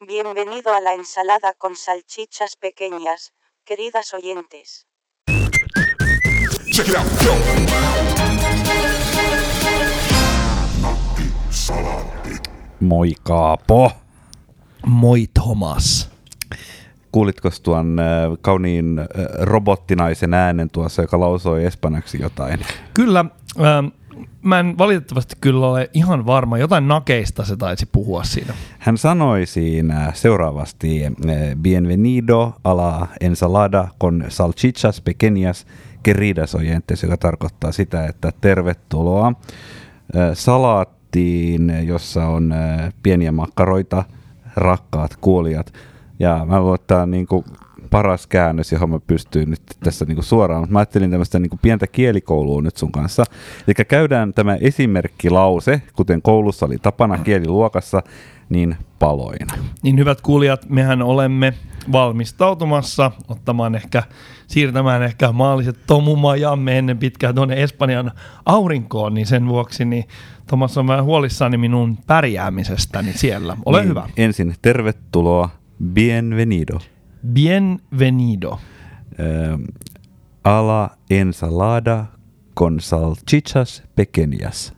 Bienvenido a la ensalada con salchichas pequeñas, queridas oyentes. Check it out, go. Moi Kaapo. Moi Thomas. Kuulitko tuon äh, kauniin äh, robottinaisen äänen tuossa, joka lausoi espanjaksi jotain? Kyllä, ähm, mä en valitettavasti kyllä ole ihan varma. Jotain nakeista se taisi puhua siinä. Hän sanoi siinä seuraavasti, äh, bienvenido a la ensalada con salchichas pequeñas queridas oyentes, joka tarkoittaa sitä, että tervetuloa äh, salaattiin, jossa on äh, pieniä makkaroita, rakkaat kuulijat. Ja mä luulen, että niin kuin paras käännös, johon mä pystyn nyt tässä niin kuin suoraan. Mutta mä ajattelin tämmöistä niin kuin pientä kielikoulua nyt sun kanssa. Eli käydään tämä esimerkkilause, kuten koulussa oli tapana kieliluokassa, niin paloina. Niin hyvät kuulijat, mehän olemme valmistautumassa ottamaan ehkä, siirtämään ehkä maalliset tomumajamme ennen pitkään tuonne Espanjan aurinkoon, niin sen vuoksi niin Thomas on vähän huolissani minun pärjäämisestäni siellä. Ole niin, hyvä. Ensin tervetuloa, bienvenido. Bienvenido. Eh, a la ensalada con salchichas pequeñas.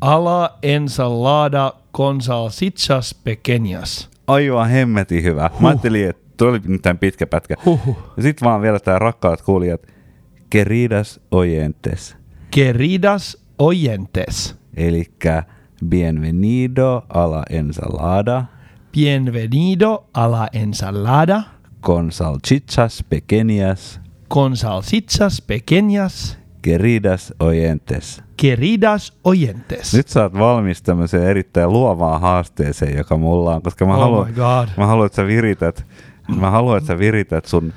A la ensalada con salchichas pequeñas. Aivan hemmetin hyvä. Huh. Mä ajattelin, että tuo oli nyt tämän pitkä pätkä. Huhhuh. Ja sitten vaan vielä tämä rakkaat kuulijat. Queridas oyentes. Queridas oyentes. Eli bienvenido a la ensalada Bienvenido a la ensalada con salchichas pequeñas. con salchichas pequeñas. Queridas oyentes. Queridas oyentes. Nyt sä oot valmis tämmöiseen erittäin luovaan haasteeseen, joka mulla on, koska mä, Oh haluan, mä haluan, että sä virität, mä haluan, että sä virität sun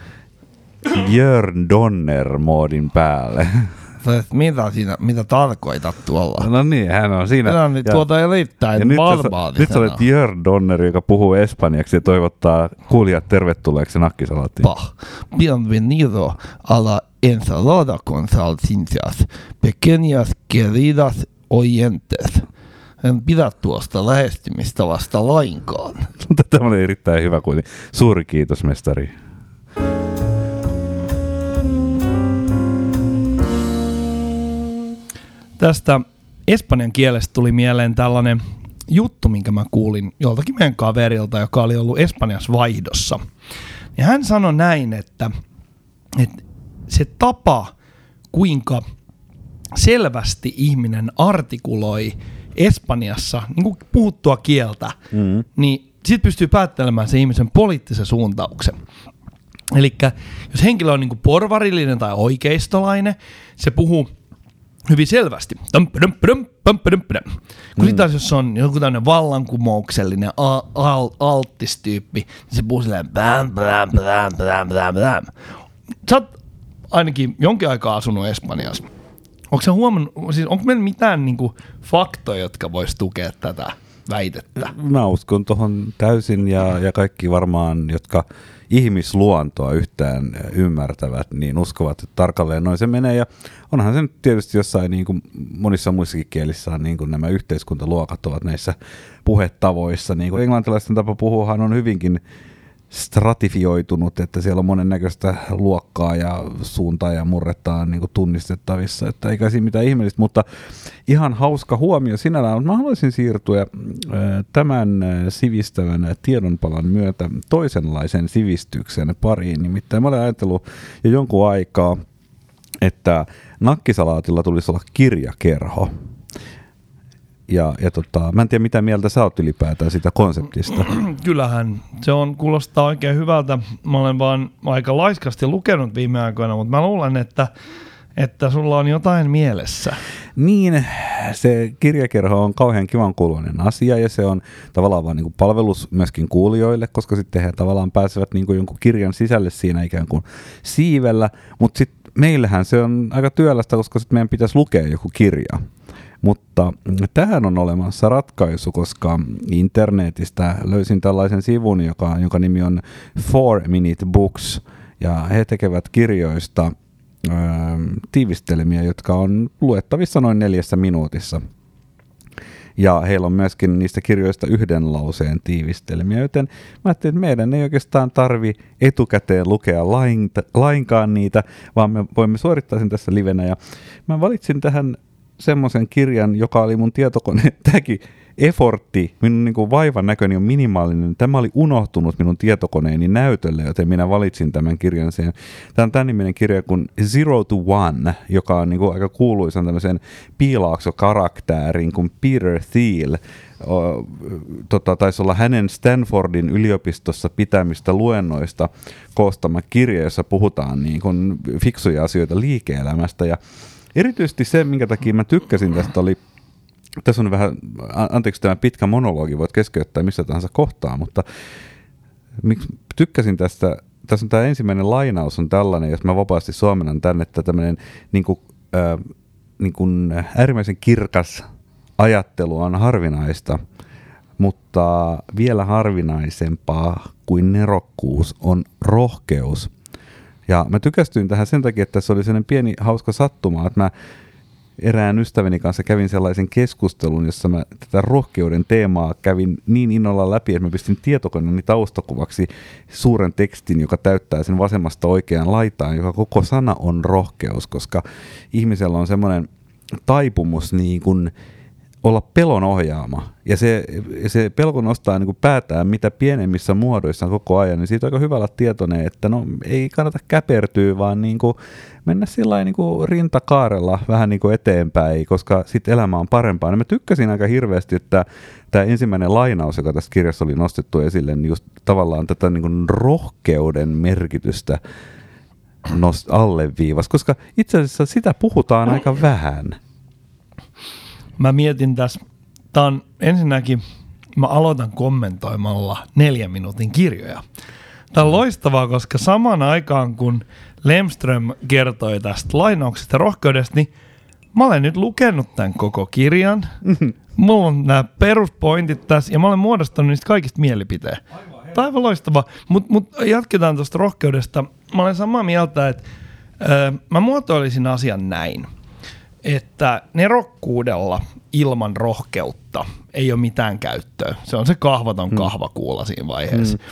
Jörn Donner-moodin päälle. Mitä, siinä, mitä tarkoitat tuolla? No niin, hän on siinä. Tämä on nyt tuota erittäin ja nyt, sä, nyt sä olet Jörn Donner, joka puhuu espanjaksi ja toivottaa kuulijat tervetulleeksi nakkisalattiin. Pah. Bienvenido a la ensalada con salchichas. Pequeñas queridas oyentes. En pidä tuosta lähestymistavasta lainkaan. Tämä oli erittäin hyvä kuitenkin. Suuri kiitos, mestari. Tästä espanjan kielestä tuli mieleen tällainen juttu, minkä mä kuulin joltakin meidän kaverilta, joka oli ollut Espanjassa vaihdossa. Ja hän sanoi näin, että, että se tapa, kuinka selvästi ihminen artikuloi Espanjassa niin kuin puhuttua kieltä, mm. niin sitten pystyy päättelemään se ihmisen poliittisen suuntauksen. Eli jos henkilö on niin kuin porvarillinen tai oikeistolainen, se puhuu hyvin selvästi. Kun sitten taas jos on joku tämmöinen vallankumouksellinen al- tyyppi, niin se puhuu silleen bäm, bäm, bäm, bäm, bäm, bäm. Sä oot ainakin jonkin aikaa asunut Espanjassa. Onko se huomannut, siis onko meillä mitään niinku faktoja, jotka vois tukea tätä väitettä? Mä uskon tuohon täysin ja, ja kaikki varmaan, jotka ihmisluontoa yhtään ymmärtävät, niin uskovat, että tarkalleen noin se menee. Ja onhan se nyt tietysti jossain niin kuin monissa muissakin kielissä niin kuin nämä yhteiskuntaluokat ovat näissä puhetavoissa. Niin kuin englantilaisten tapa puhuahan on hyvinkin stratifioitunut, että siellä on monennäköistä luokkaa ja suuntaa ja murretta on niin kuin tunnistettavissa, että eikä siinä mitään ihmeellistä, mutta ihan hauska huomio sinällään, mutta mä haluaisin siirtyä äh, tämän äh, sivistävän tiedonpalan myötä toisenlaisen sivistyksen pariin, nimittäin mä olen ajatellut jo jonkun aikaa, että nakkisalaatilla tulisi olla kirjakerho. Ja, ja tota, mä en tiedä mitä mieltä sä oot ylipäätään sitä konseptista. Kyllähän se on, kuulostaa oikein hyvältä. Mä olen vaan aika laiskasti lukenut viime aikoina, mutta mä luulen, että, että sulla on jotain mielessä. Niin, se kirjakerho on kauhean kivan kuuluinen asia ja se on tavallaan vaan niin palvelus myöskin kuulijoille, koska sitten he tavallaan pääsevät niin jonkun kirjan sisälle siinä ikään kuin siivellä, mutta sitten meillähän se on aika työlästä, koska sitten meidän pitäisi lukea joku kirja. Mutta tähän on olemassa ratkaisu, koska internetistä löysin tällaisen sivun, joka, jonka nimi on 4 Minute Books, ja he tekevät kirjoista ö, tiivistelmiä, jotka on luettavissa noin neljässä minuutissa. Ja heillä on myöskin niistä kirjoista yhden lauseen tiivistelmiä, joten mä ajattelin, että meidän ei oikeastaan tarvi etukäteen lukea lain, lainkaan niitä, vaan me voimme suorittaa sen tässä livenä. Ja mä valitsin tähän semmoisen kirjan, joka oli mun tietokone, tämäkin effortti, minun niin vaivan näköni on minimaalinen. Tämä oli unohtunut minun tietokoneeni näytölle, joten minä valitsin tämän kirjan siihen. Tämä on tämän niminen kirja kuin Zero to One, joka on niin kuin aika kuuluisan tämmöisen piilaakso-karaktäärin kuin Peter Thiel. O, tota, taisi olla hänen Stanfordin yliopistossa pitämistä luennoista koostama kirja, jossa puhutaan niin kuin fiksuja asioita liike-elämästä. Ja erityisesti se, minkä takia mä tykkäsin tästä, oli tässä on vähän, anteeksi tämä pitkä monologi, voit keskeyttää missä tahansa kohtaa, mutta miksi tykkäsin tästä, tässä on tämä ensimmäinen lainaus on tällainen, jos mä vapaasti suomennan tänne, että tämmöinen niin kuin, äh, niin kuin äärimmäisen kirkas ajattelu on harvinaista, mutta vielä harvinaisempaa kuin nerokkuus on rohkeus. Ja mä tykästyin tähän sen takia, että se oli sellainen pieni hauska sattuma, että mä erään ystäväni kanssa kävin sellaisen keskustelun, jossa mä tätä rohkeuden teemaa kävin niin innolla läpi, että mä pistin tietokoneeni taustakuvaksi suuren tekstin, joka täyttää sen vasemmasta oikeaan laitaan, joka koko sana on rohkeus, koska ihmisellä on semmoinen taipumus niin kuin olla pelon ohjaama. Ja se, se pelko nostaa niin kuin päätään mitä pienemmissä muodoissa koko ajan, niin siitä on aika hyvä olla tietoinen, että no ei kannata käpertyä, vaan niin kuin mennä sillä niin kuin rintakaarella vähän niin kuin eteenpäin, koska sitten elämä on parempaa. Ja mä tykkäsin aika hirveästi, että tämä ensimmäinen lainaus, joka tässä kirjassa oli nostettu esille, niin just tavallaan tätä niin kuin rohkeuden merkitystä nost alleviivas, koska itse asiassa sitä puhutaan aika vähän mä mietin tässä, tää on ensinnäkin, mä aloitan kommentoimalla neljän minuutin kirjoja. Tämä on loistavaa, koska samaan aikaan kun Lemström kertoi tästä lainauksesta ja rohkeudesta, niin mä olen nyt lukenut tämän koko kirjan. Mulla on nämä peruspointit tässä ja mä olen muodostanut niistä kaikista mielipiteen. Tämä aivan loistavaa. Mutta mut jatketaan tuosta rohkeudesta. Mä olen samaa mieltä, että ö, mä muotoilisin asian näin – että nerokkuudella ilman rohkeutta ei ole mitään käyttöä. Se on se kahvaton mm. kahvakuula siinä vaiheessa. Mm.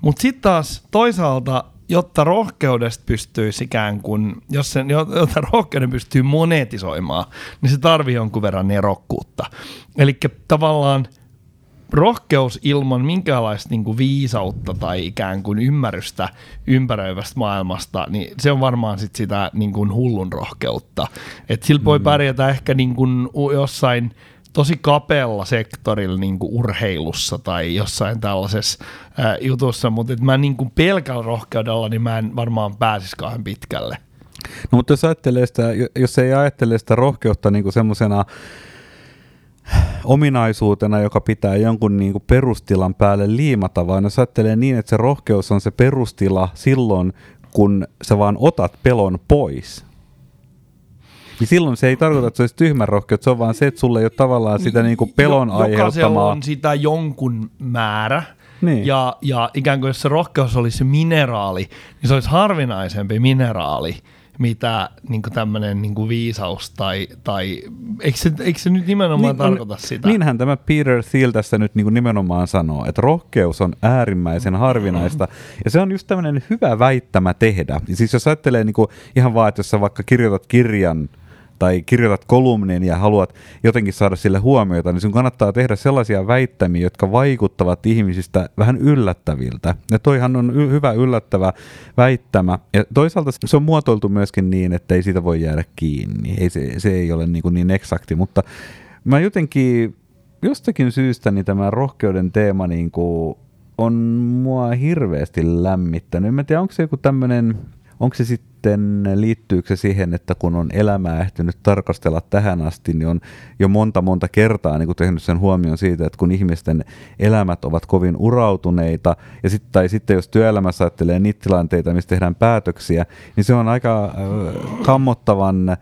Mutta sitten taas toisaalta, jotta rohkeudesta pystyisi ikään kuin, jos sen, jotta rohkeuden pystyy monetisoimaan, niin se tarvii jonkun verran nerokkuutta. Eli tavallaan – rohkeus ilman minkäänlaista niin kuin viisautta tai ikään kuin ymmärrystä ympäröivästä maailmasta, niin se on varmaan sit sitä niin kuin hullun rohkeutta. Et sillä voi mm. pärjätä ehkä niin kuin jossain tosi kapealla sektorilla niin kuin urheilussa tai jossain tällaisessa ää, jutussa, mutta et mä niin kuin pelkällä rohkeudella, niin mä en varmaan pääsisi kauhean pitkälle. No mutta jos ajattelee sitä, jos ei ajattele sitä rohkeutta niin kuin semmoisena ominaisuutena, joka pitää jonkun niin kuin perustilan päälle liimata, vaan jos ajattelee niin, että se rohkeus on se perustila silloin, kun sä vaan otat pelon pois. Niin silloin se ei tarkoita, että se olisi tyhmä rohkeus, se on vaan se, että sulle ei ole tavallaan sitä niin kuin pelon jo, aiheuttamaa. on sitä jonkun määrä, niin. Ja, ja ikään kuin jos se rohkeus olisi mineraali, niin se olisi harvinaisempi mineraali mitä niin tämmöinen niin viisaus tai, tai eikö, se, eikö se nyt nimenomaan niin, tarkoita sitä? Niinhän tämä Peter Thiel tässä nyt niin nimenomaan sanoo, että rohkeus on äärimmäisen harvinaista ja se on just tämmöinen hyvä väittämä tehdä. Siis jos ajattelee niin ihan vaan, että jos sä vaikka kirjoitat kirjan, tai kirjoitat kolumnin ja haluat jotenkin saada sille huomiota, niin sun kannattaa tehdä sellaisia väittämiä, jotka vaikuttavat ihmisistä vähän yllättäviltä. Ja toihan on y- hyvä yllättävä väittämä. Ja toisaalta se on muotoiltu myöskin niin, että ei siitä voi jäädä kiinni. Ei, se, se ei ole niin, kuin niin eksakti, mutta mä jotenkin jostakin syystä niin tämä rohkeuden teema niin kuin on mua hirveästi lämmittänyt. En tiedä, onko se joku tämmöinen, onko se sitten sitten liittyykö se siihen, että kun on elämää ehtinyt tarkastella tähän asti, niin on jo monta monta kertaa niin kuin tehnyt sen huomion siitä, että kun ihmisten elämät ovat kovin urautuneita, ja sit, tai sitten jos työelämässä ajattelee niitä tilanteita, missä tehdään päätöksiä, niin se on aika äh, kammottavan,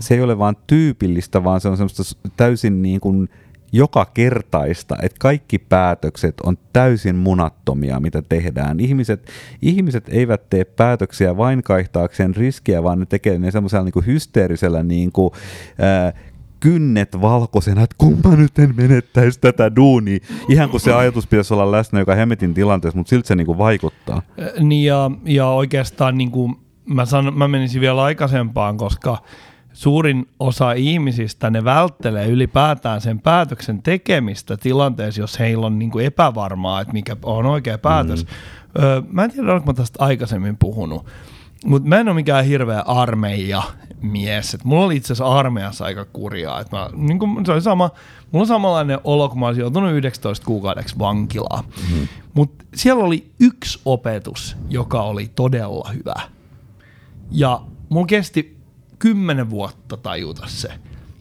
se ei ole vain tyypillistä, vaan se on semmoista täysin niin kuin joka kertaista, että kaikki päätökset on täysin munattomia, mitä tehdään. Ihmiset, ihmiset eivät tee päätöksiä vain kaihtaakseen riskiä, vaan ne tekee ne semmoisella niin hysteerisellä niin kuin, ää, kynnet valkoisena, että kumpa nyt en menettäisi tätä duunia. Ihan kuin se ajatus pitäisi olla läsnä joka hemetin tilanteessa, mutta silti se niinku vaikuttaa. Niin ja, ja oikeastaan niin kuin mä, san, mä menisin vielä aikaisempaan, koska suurin osa ihmisistä ne välttelee ylipäätään sen päätöksen tekemistä tilanteessa, jos heillä on niin kuin epävarmaa, että mikä on oikea päätös. Mm. Öö, mä en tiedä, olenko mä tästä aikaisemmin puhunut, mutta mä en ole mikään hirveä armeija mies. Et mulla oli itse asiassa armeijassa aika kurjaa. Et mä, niin kun, se oli sama, mulla on samanlainen olo, kun mä olisin joutunut 19 kuukaudeksi vankilaa. Mm. Mutta siellä oli yksi opetus, joka oli todella hyvä. Ja mulla kesti kymmenen vuotta tajuta se.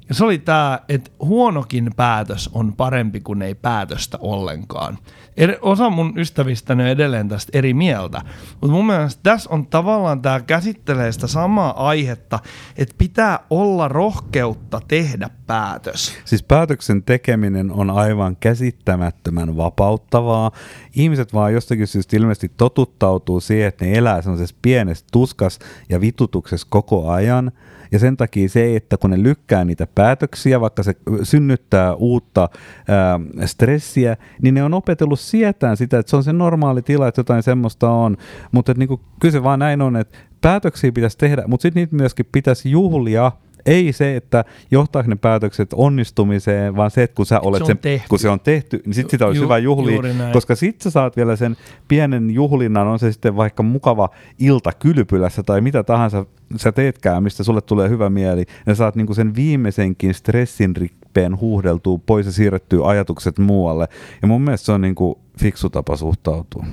Ja se oli tämä, että huonokin päätös on parempi kuin ei päätöstä ollenkaan. Er, osa mun ystävistäni on edelleen tästä eri mieltä, mutta mun mielestä tässä on tavallaan tämä käsittelee sitä samaa aihetta, että pitää olla rohkeutta tehdä päätös. Siis päätöksen tekeminen on aivan käsittämättömän vapauttavaa. Ihmiset vaan jostakin syystä ilmeisesti totuttautuu siihen, että ne elää sellaisessa pienessä tuskas ja vitutuksessa koko ajan – ja sen takia se, että kun ne lykkää niitä päätöksiä, vaikka se synnyttää uutta ää, stressiä, niin ne on opetellut sietään sitä, että se on se normaali tila, että jotain semmoista on. Mutta niin kyllä se vaan näin on, että päätöksiä pitäisi tehdä, mutta sitten niitä myöskin pitäisi juhlia, ei se, että johtaa ne päätökset onnistumiseen, vaan se, että kun sä olet se sen, tehty. kun se on tehty, niin sitten sitä olisi Ju- hyvä juhlia, näin. koska sitten sä saat vielä sen pienen juhlinnan, on se sitten vaikka mukava ilta kylpylässä tai mitä tahansa sä teetkään, mistä sulle tulee hyvä mieli, ja saat niinku sen viimeisenkin stressin rippeen huuhdeltua pois ja siirrettyä ajatukset muualle. Ja mun mielestä se on niinku fiksu tapa suhtautua.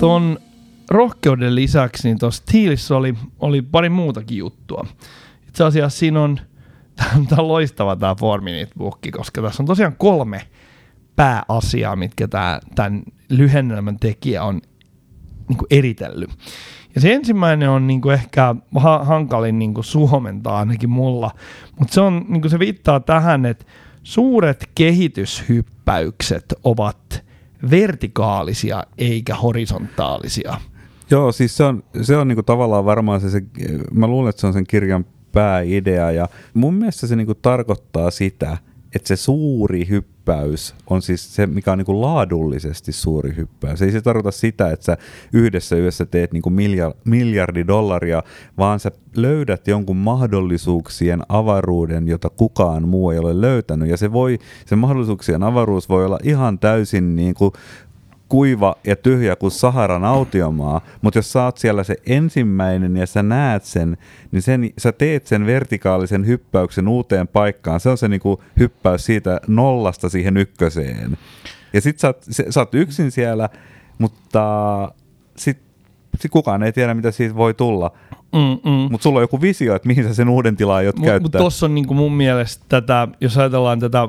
Tuon rohkeuden lisäksi niin tuossa Thielissä oli, oli pari muutakin juttua. Itse asiassa siinä on, tämä on loistava tämä Four Minute Book, koska tässä on tosiaan kolme pääasiaa, mitkä tämä, tämän lyhennelmän tekijä on niin kuin eritellyt. Ja se ensimmäinen on niin kuin ehkä ha- hankalin niin kuin suomentaa ainakin mulla, mutta se, on, niin kuin se viittaa tähän, että suuret kehityshyppäykset ovat vertikaalisia eikä horisontaalisia. Joo, siis se on, se on niinku tavallaan varmaan se, se, mä luulen, että se on sen kirjan pääidea ja mun mielestä se niinku tarkoittaa sitä, että se suuri hyppäys on siis se, mikä on niinku laadullisesti suuri hyppäys. Ei se tarkoita sitä, että sä yhdessä yössä teet niinku miljar, miljardi dollaria, vaan sä löydät jonkun mahdollisuuksien avaruuden, jota kukaan muu ei ole löytänyt. Ja se, voi, se mahdollisuuksien avaruus voi olla ihan täysin niinku kuiva ja tyhjä kuin Saharan autiomaa, mutta jos oot siellä se ensimmäinen ja sä näet sen, niin sen, sä teet sen vertikaalisen hyppäyksen uuteen paikkaan. Se on se niinku hyppäys siitä nollasta siihen ykköseen. Ja sit sä oot, sä oot yksin siellä, mutta sit, sit kukaan ei tiedä, mitä siitä voi tulla. Mm, mm. Mutta sulla on joku visio, että mihin sä sen uuden tilaa aiot Mutta mut käyttää. tuossa on niinku mun mielestä tätä, jos ajatellaan tätä,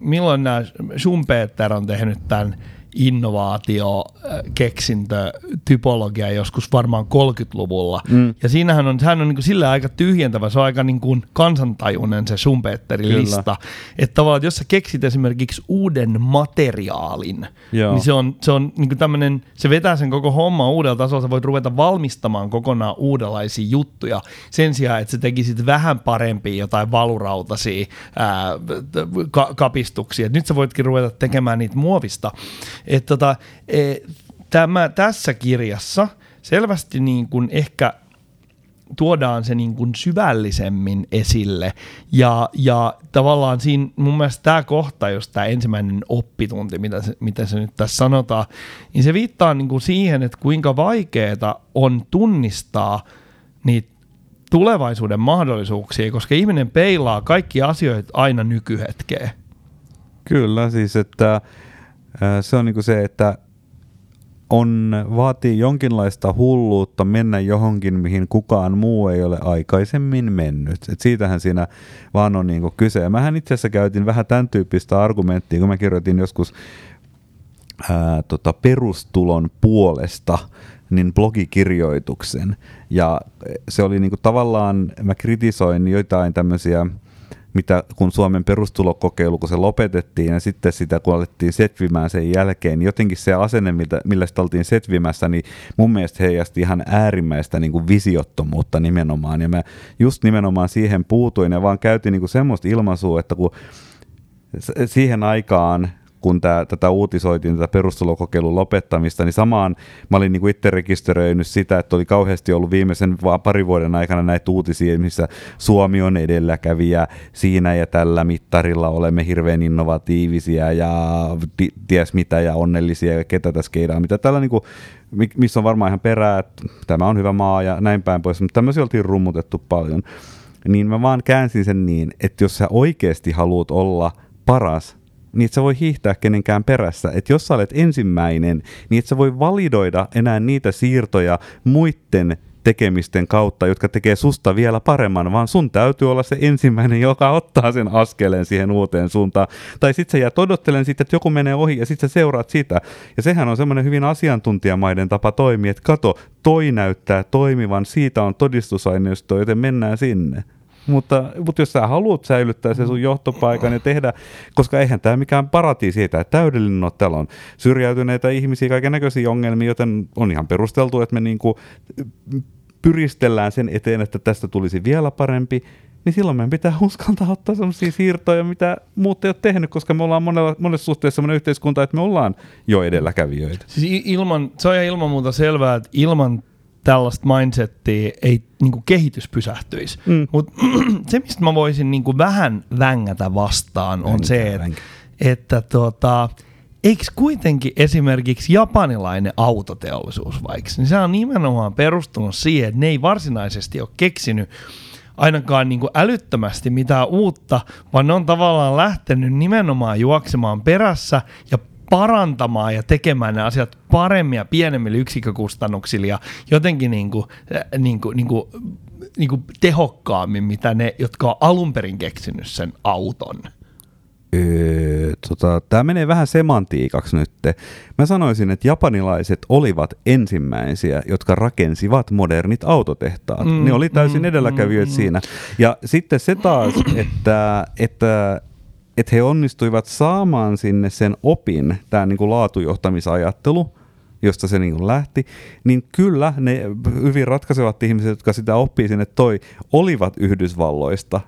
milloin nämä Schumpeter on tehnyt tämän innovaatio, äh, keksintö, typologia joskus varmaan 30-luvulla. Mm. Ja siinähän on, hän on niin sillä aika tyhjentävä, se on aika niin kuin kansantajuinen se Schumpeterin lista. Että tavallaan, että jos sä keksit esimerkiksi uuden materiaalin, Joo. niin se on, se on niin tämmöinen, se vetää sen koko homma uudella tasolla, sä voit ruveta valmistamaan kokonaan uudenlaisia juttuja sen sijaan, että sä tekisit vähän parempia jotain valurautaisia ää, ka- kapistuksia. Et nyt sä voitkin ruveta tekemään niitä muovista. Et tota, e, tämä, tässä kirjassa selvästi niin kuin ehkä tuodaan se niin kuin syvällisemmin esille. Ja, ja tavallaan siinä mun mielestä tämä kohta, jos tämä ensimmäinen oppitunti, mitä se, mitä se nyt tässä sanotaan, niin se viittaa niin kuin siihen, että kuinka vaikeaa on tunnistaa niitä tulevaisuuden mahdollisuuksia, koska ihminen peilaa kaikki asioita aina nykyhetkeen. Kyllä, siis että se on niinku se, että on, vaatii jonkinlaista hulluutta mennä johonkin, mihin kukaan muu ei ole aikaisemmin mennyt. Et siitähän siinä vaan on niinku kyse. Ja mähän itse asiassa käytin vähän tämän tyyppistä argumenttia, kun mä kirjoitin joskus ää, tota, perustulon puolesta niin blogikirjoituksen. Ja se oli niinku tavallaan, mä kritisoin joitain tämmöisiä mitä kun Suomen perustulokokeilu, kun se lopetettiin ja sitten sitä kun alettiin setvimään sen jälkeen, niin jotenkin se asenne, millä, millä sitä oltiin setvimässä, niin mun mielestä heijasti ihan äärimmäistä niin kuin visiottomuutta nimenomaan. Ja mä just nimenomaan siihen puutuin ja vaan käytin niin kuin semmoista ilmaisua, että kun siihen aikaan kun tää, tätä uutisoitiin, tätä perustulokokeilun lopettamista, niin samaan mä olin niin itse rekisteröinyt sitä, että oli kauheasti ollut viimeisen vaan pari vuoden aikana näitä uutisia, missä Suomi on edelläkävijä siinä ja tällä mittarilla olemme hirveän innovatiivisia ja ties mitä ja onnellisia ja ketä tässä keidaan, mitä tällä niin kuin, missä on varmaan ihan perää, että tämä on hyvä maa ja näin päin pois, mutta tämmöisiä oltiin rummutettu paljon. Niin mä vaan käänsin sen niin, että jos sä oikeasti haluat olla paras, niin et sä voi hiihtää kenenkään perässä. Että jos sä olet ensimmäinen, niin et sä voi validoida enää niitä siirtoja muiden tekemisten kautta, jotka tekee susta vielä paremman, vaan sun täytyy olla se ensimmäinen, joka ottaa sen askeleen siihen uuteen suuntaan. Tai sitten sä jää odottelen sitä, että joku menee ohi ja sitten sä seuraat sitä. Ja sehän on semmoinen hyvin asiantuntijamaiden tapa toimia, että kato, toi näyttää toimivan, siitä on todistusaineisto, joten mennään sinne. Mutta, mutta jos sä haluat säilyttää se sun johtopaikan ja tehdä, koska eihän tämä mikään paratiisi, ei tämä täydellinen ole, täällä on syrjäytyneitä ihmisiä, kaiken näköisiä ongelmia, joten on ihan perusteltu, että me niinku pyristellään sen eteen, että tästä tulisi vielä parempi, niin silloin meidän pitää uskaltaa ottaa sellaisia siirtoja, mitä muut ei ole tehnyt, koska me ollaan monella, monessa suhteessa sellainen yhteiskunta, että me ollaan jo edelläkävijöitä. Siis ilman, se on ilman muuta selvää, että ilman tällaista mindsettiä ei niin kuin kehitys pysähtyisi. Mm. Mutta se, mistä mä voisin niin kuin vähän vängätä vastaan, on Vänkää, se, että, että tota, eikö kuitenkin esimerkiksi japanilainen autoteollisuus vaikka, niin se on nimenomaan perustunut siihen, että ne ei varsinaisesti ole keksinyt ainakaan niin kuin älyttömästi mitään uutta, vaan ne on tavallaan lähtenyt nimenomaan juoksemaan perässä ja parantamaan ja tekemään ne asiat paremmin ja pienemmillä yksikkökustannuksilla ja jotenkin niin kuin, niin kuin, niin kuin, niin kuin tehokkaammin, mitä ne, jotka on alun perin keksinyt sen auton. Öö, tota, Tämä menee vähän semantiikaksi nyt. Mä sanoisin, että japanilaiset olivat ensimmäisiä, jotka rakensivat modernit autotehtaat. Mm, ne oli täysin mm, edelläkävijöitä mm, siinä. Ja sitten se taas, että, että että he onnistuivat saamaan sinne sen opin, tämä niin laatujohtamisajattelu, josta se niin lähti, niin kyllä ne hyvin ratkaisevat ihmiset, jotka sitä oppii sinne toi, olivat Yhdysvalloista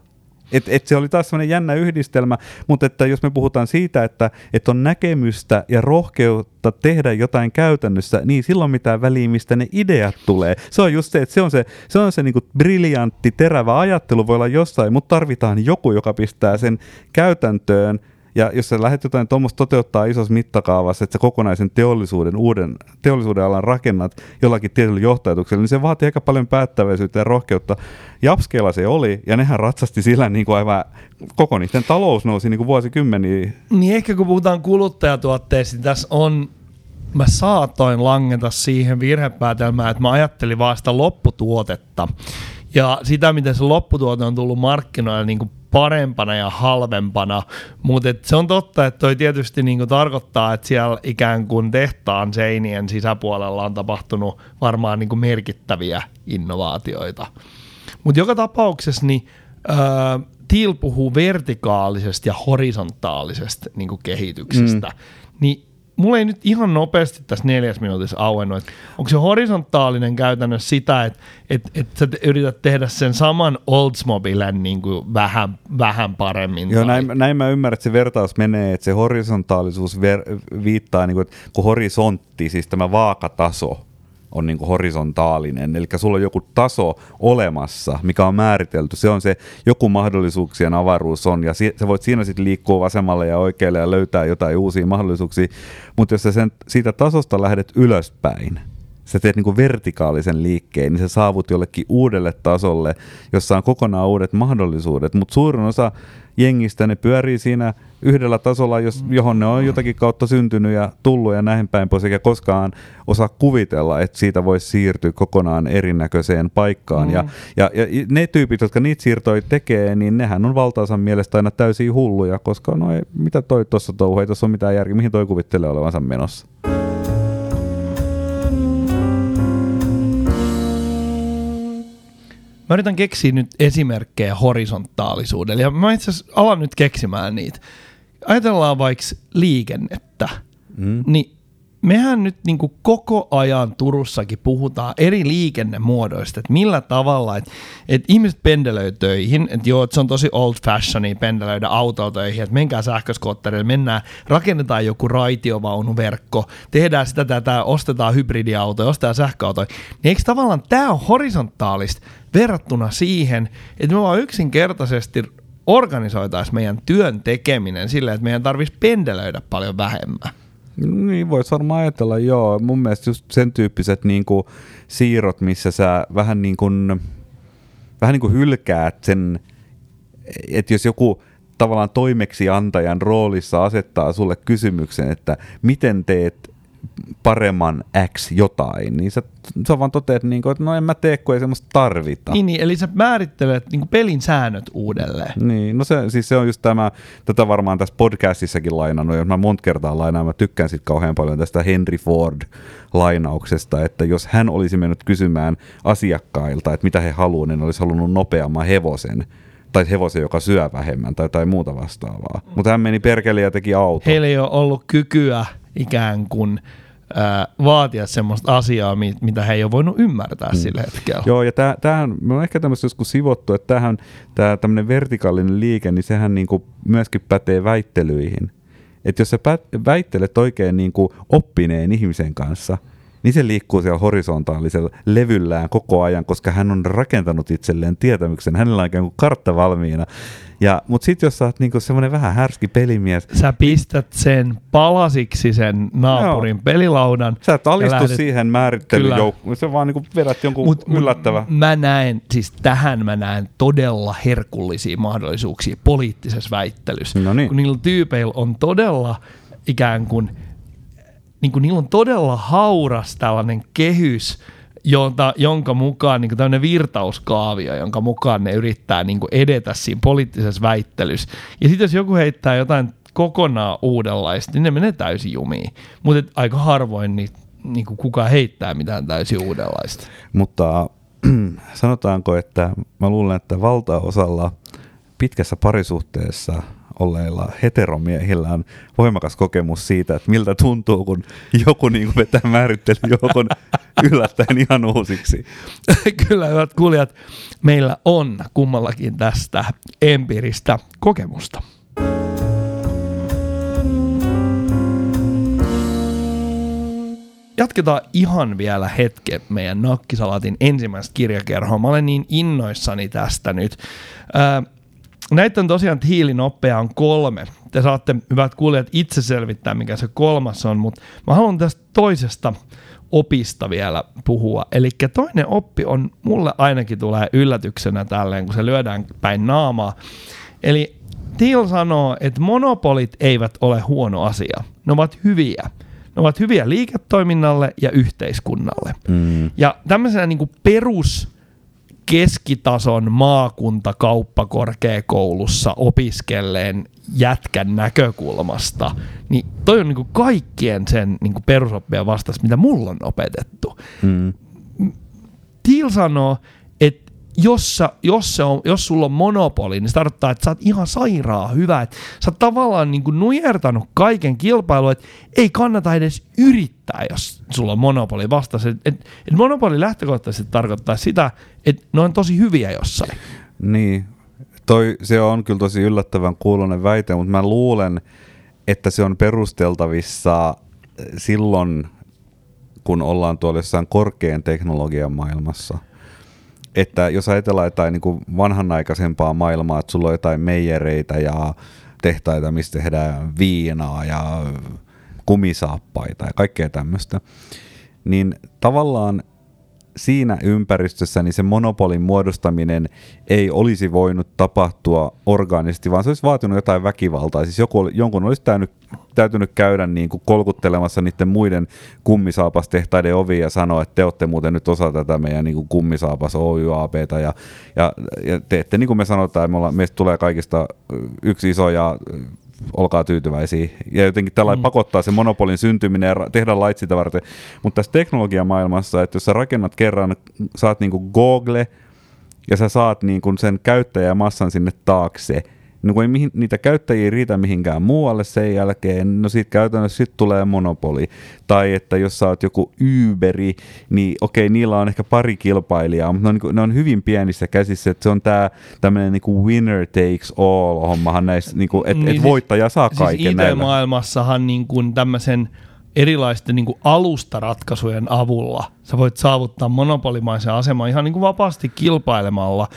et, et se oli taas semmoinen jännä yhdistelmä, mutta että jos me puhutaan siitä, että, että on näkemystä ja rohkeutta tehdä jotain käytännössä, niin silloin mitään väliä, mistä ne ideat tulee. Se on just se, että se on se, se, on se niinku briljantti, terävä ajattelu voi olla jossain, mutta tarvitaan joku, joka pistää sen käytäntöön – ja jos sä lähdet jotain tuommoista toteuttaa isossa mittakaavassa, että sä kokonaisen teollisuuden, uuden teollisuuden alan rakennat jollakin tietyllä johtajatuksella, niin se vaatii aika paljon päättäväisyyttä ja rohkeutta. Japskeilla se oli, ja nehän ratsasti sillä niin kuin aivan, koko niiden talous nousi niin kuin vuosikymmeniä. Niin ehkä kun puhutaan kuluttajatuotteista, niin tässä on mä saatoin langeta siihen virhepäätelmään, että mä ajattelin vaan sitä lopputuotetta. Ja sitä, miten se lopputuote on tullut markkinoille niin kuin parempana ja halvempana, mutta se on totta, että toi tietysti niinku tarkoittaa, että siellä ikään kuin tehtaan seinien sisäpuolella on tapahtunut varmaan niinku merkittäviä innovaatioita. Mutta joka tapauksessa niin, öö, Thiel puhuu vertikaalisesta ja horisontaalisesta niinku kehityksestä, mm. niin mulla ei nyt ihan nopeasti tässä neljäs minuutissa auennut, että onko se horisontaalinen käytännössä sitä, että että että sä yrität tehdä sen saman Oldsmobilen niin kuin vähän, vähän paremmin? Joo, näin, näin mä ymmärrän, että se vertaus menee, että se horisontaalisuus ver- viittaa, niin kuin, että kun horisontti, siis tämä vaakataso, on niin kuin horisontaalinen. Eli sulla on joku taso olemassa, mikä on määritelty. Se on se joku mahdollisuuksien avaruus on, ja sä voit siinä sitten liikkua vasemmalle ja oikealle ja löytää jotain uusia mahdollisuuksia. Mutta jos sä sen, siitä tasosta lähdet ylöspäin, sä teet niin kuin vertikaalisen liikkeen, niin sä saavut jollekin uudelle tasolle, jossa on kokonaan uudet mahdollisuudet. Mutta suurin osa jengistä, ne pyörii siinä yhdellä tasolla, jos, johon ne on jotakin kautta syntynyt ja tullut ja näin päin pois, eikä koskaan osaa kuvitella, että siitä voisi siirtyä kokonaan erinäköiseen paikkaan. Mm. Ja, ja, ja ne tyypit, jotka niitä siirtoja tekee, niin nehän on valtaosan mielestä aina täysin hulluja, koska no ei, mitä toi tuossa touhu, ei tuossa ole mitään järkeä, mihin toi kuvittelee olevansa menossa. Mä mä yritän keksiä nyt esimerkkejä horisontaalisuudelle, ja mä itse asiassa alan nyt keksimään niitä. Ajatellaan vaikka liikennettä, Mm. niin mehän nyt niin kuin koko ajan Turussakin puhutaan eri liikennemuodoista, että millä tavalla, että, että ihmiset pendelöi töihin, että joo, että se on tosi old fashionia pendelöidä autoa töihin, että menkää sähköskootterille, mennään, rakennetaan joku raitiovaunuverkko, tehdään sitä tätä, ostetaan hybridiautoja, ostetaan sähköautoja, niin eikö tavallaan tämä on horisontaalista verrattuna siihen, että me vaan yksinkertaisesti organisoitaisiin meidän työn tekeminen silleen, että meidän tarvitsisi pendelöidä paljon vähemmän. Niin voisi varmaan ajatella, joo. Mun mielestä just sen tyyppiset niinku siirrot, missä sä vähän niin kuin, vähän niin kuin hylkäät sen, että jos joku tavallaan toimeksiantajan roolissa asettaa sulle kysymyksen, että miten teet paremman X jotain, niin sä, sä vaan toteat, niin kuin, että no en mä tee, kun ei semmoista tarvita. Niin, niin, eli sä määrittelet niin pelin säännöt uudelleen. Niin, no se, siis se on just tämä, tätä varmaan tässä podcastissakin lainannut, ja mä monta kertaa lainaan, mä tykkään sit kauhean paljon tästä Henry Ford-lainauksesta, että jos hän olisi mennyt kysymään asiakkailta, että mitä he haluavat, niin olisi halunnut nopeamman hevosen, tai hevosen, joka syö vähemmän, tai tai muuta vastaavaa. Mutta hän meni perkele ja teki auto. Heillä ei ole ollut kykyä ikään kuin ää, vaatia semmoista asiaa, mi- mitä he ei ole voinut ymmärtää mm. sillä hetkellä. Joo, ja tämähän, me on ehkä tämmöistä joskus sivottu, että tämähän, tämä tämmöinen vertikaalinen liike, niin sehän niin kuin myöskin pätee väittelyihin. Että jos sä pät- väittelet oikein niin kuin oppineen ihmisen kanssa, niin se liikkuu siellä horisontaalisella levyllään koko ajan, koska hän on rakentanut itselleen tietämyksen. Hänellä on ikään kuin kartta valmiina. Ja, mutta sitten jos sä oot niinku semmoinen vähän härski pelimies, Sä pistät sen palasiksi sen naapurin Joo. pelilaudan. sä et alistu lähdet- siihen määrittelyjoukkoon, sä vaan niinku vedät jonkun Mut- mut yllättävä. Mä näen, siis tähän mä näen todella herkullisia mahdollisuuksia poliittisessa väittelyssä. No niin. Kun niillä tyypeillä on todella ikään kuin, niin kuin niillä on todella hauras tällainen kehys, jonta, jonka mukaan niin tämmöinen virtauskaavio, jonka mukaan ne yrittää niin edetä siinä poliittisessa väittelyssä. Ja sitten jos joku heittää jotain kokonaan uudenlaista, niin ne menee täysin jumiin. Mutta aika harvoin niin, niin kuin kukaan heittää mitään täysin uudenlaista. Mutta sanotaanko, että mä luulen, että valtaosalla pitkässä parisuhteessa olleilla heteromiehillä on voimakas kokemus siitä, että miltä tuntuu, kun joku niin kuin vetää määrittelyjoukon yllättäen ihan uusiksi. Kyllä, hyvät kuulijat, meillä on kummallakin tästä empiiristä kokemusta. Jatketaan ihan vielä hetken meidän Nakkisalaatin ensimmäistä kirjakerhoa. Mä olen niin innoissani tästä nyt. Ää, näitä on tosiaan hiilinoppeja on kolme. Te saatte, hyvät kuulijat, itse selvittää, mikä se kolmas on, mutta mä haluan tästä toisesta opista vielä puhua. Eli toinen oppi on, mulle ainakin tulee yllätyksenä tälleen, kun se lyödään päin naamaa. Eli Thiel sanoo, että monopolit eivät ole huono asia. Ne ovat hyviä. Ne ovat hyviä liiketoiminnalle ja yhteiskunnalle. Mm. Ja tämmöisenä niin perus keskitason maakuntakauppakorkeakoulussa opiskelleen jätkän näkökulmasta, niin toi on niin kaikkien sen niin perusoppia vastas, mitä mulla on opetettu. Mm. Thiel sanoo, jos, sä, jos, se on, jos sulla on monopoli, niin se tarkoittaa, että sä oot ihan sairaan hyvä. Että sä oot tavallaan niin kuin nujertanut kaiken kilpailun, että ei kannata edes yrittää, jos sulla on monopoli vastassa. Et, et, et monopoli lähtökohtaisesti tarkoittaa sitä, että ne on tosi hyviä jossain. Niin, toi, se on kyllä tosi yllättävän kuulonen väite, mutta mä luulen, että se on perusteltavissa silloin, kun ollaan tuolla jossain korkean teknologian maailmassa. Että jos ajatellaan jotain niin kuin vanhanaikaisempaa maailmaa, että sulla on jotain meijereitä ja tehtaita, mistä tehdään viinaa ja kumisaappaita ja kaikkea tämmöistä, niin tavallaan siinä ympäristössä niin se monopolin muodostaminen ei olisi voinut tapahtua orgaanisesti, vaan se olisi vaatinut jotain väkivaltaa. Siis joku, jonkun olisi täytynyt, täytynyt käydä niin kuin kolkuttelemassa niiden muiden kummisaapastehtaiden oviin ja sanoa, että te olette muuten nyt osa tätä meidän niin kuin kummisaapas Oy ja, ja, ja te ette, niin kuin me sanotaan, me ollaan, meistä tulee kaikista yksi iso ja olkaa tyytyväisiä. Ja jotenkin tällä mm. pakottaa se monopolin syntyminen ja ra- tehdä lait sitä varten. Mutta tässä teknologiamaailmassa, että jos sä rakennat kerran, saat niinku Google ja sä saat niin kuin sen käyttäjämassan sinne taakse, niin kun ei mihin, niitä käyttäjiä riitä mihinkään muualle sen jälkeen, no siitä käytännössä sitten tulee monopoli. Tai että jos sä oot joku Uberi, niin okei, niillä on ehkä pari kilpailijaa, mutta ne on, niin ne on hyvin pienissä käsissä, että se on tää tämmöinen niin winner takes all hommahan näissä, niin kuin, että Niin et siis- voittaja saa kaiken siis näillä. IT-maailmassahan niin kuin tämmöisen erilaisten niin kuin alustaratkaisujen avulla sä voit saavuttaa monopolimaisen aseman ihan niin kuin vapaasti kilpailemalla.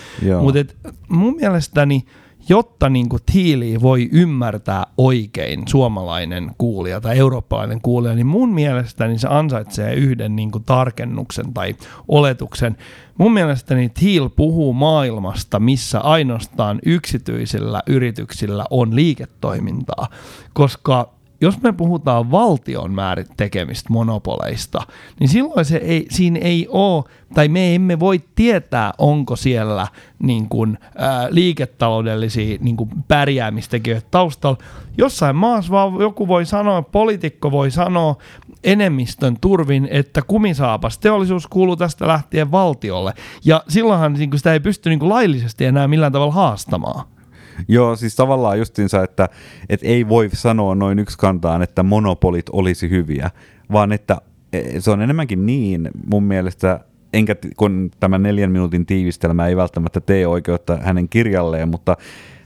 Mutta mun mielestäni, jotta niin kuin Thieli voi ymmärtää oikein suomalainen kuulija tai eurooppalainen kuulija, niin mun mielestäni se ansaitsee yhden niin kuin tarkennuksen tai oletuksen. Mun mielestäni Thiel puhuu maailmasta, missä ainoastaan yksityisillä yrityksillä on liiketoimintaa, koska jos me puhutaan valtion määrit tekemistä monopoleista, niin silloin se ei, siinä ei ole, tai me emme voi tietää, onko siellä niin kuin, ää, liiketaloudellisia niin kuin pärjäämistekijöitä taustalla. Jossain maassa vaan joku voi sanoa, poliitikko voi sanoa enemmistön turvin, että kumisaapas teollisuus kuuluu tästä lähtien valtiolle. Ja silloinhan niin kuin sitä ei pysty niin kuin laillisesti enää millään tavalla haastamaan. Joo, siis tavallaan justiinsa, että, että ei voi sanoa noin yksi kantaan, että monopolit olisi hyviä, vaan että e, se on enemmänkin niin mun mielestä, enkä kun tämä neljän minuutin tiivistelmä ei välttämättä tee oikeutta hänen kirjalleen, mutta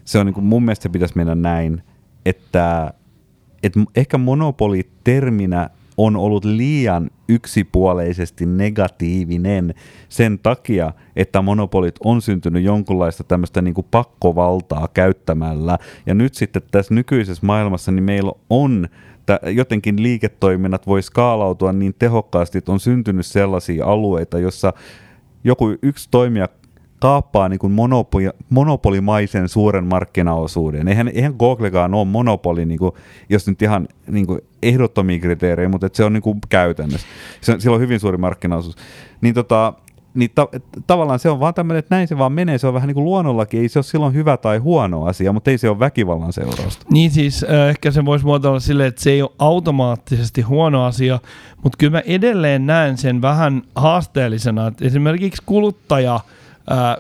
se on niin kuin, mun mielestä pitäisi mennä näin, että, että ehkä monopoli terminä on ollut liian yksipuoleisesti negatiivinen sen takia, että monopolit on syntynyt jonkunlaista tämmöistä niin kuin pakkovaltaa käyttämällä. Ja nyt sitten tässä nykyisessä maailmassa niin meillä on että jotenkin liiketoiminnat voi skaalautua niin tehokkaasti, että on syntynyt sellaisia alueita, jossa joku yksi toimija kaappaa niin kuin monopoli, monopolimaisen suuren markkinaosuuden. Eihän, eihän Googlekaan ole monopoli, niin kuin, jos nyt ihan niin kuin ehdottomia kriteerejä, mutta se on niin kuin käytännössä. Se, sillä on hyvin suuri markkinaosuus. Niin, tota, niin ta, tavallaan se on vaan tämmöinen, että näin se vaan menee. Se on vähän niin kuin luonnollakin. Ei se ole silloin hyvä tai huono asia, mutta ei se ole väkivallan seurausta. Niin siis äh, ehkä se voisi muotoilla silleen, että se ei ole automaattisesti huono asia, mutta kyllä mä edelleen näen sen vähän haasteellisena, että esimerkiksi kuluttaja,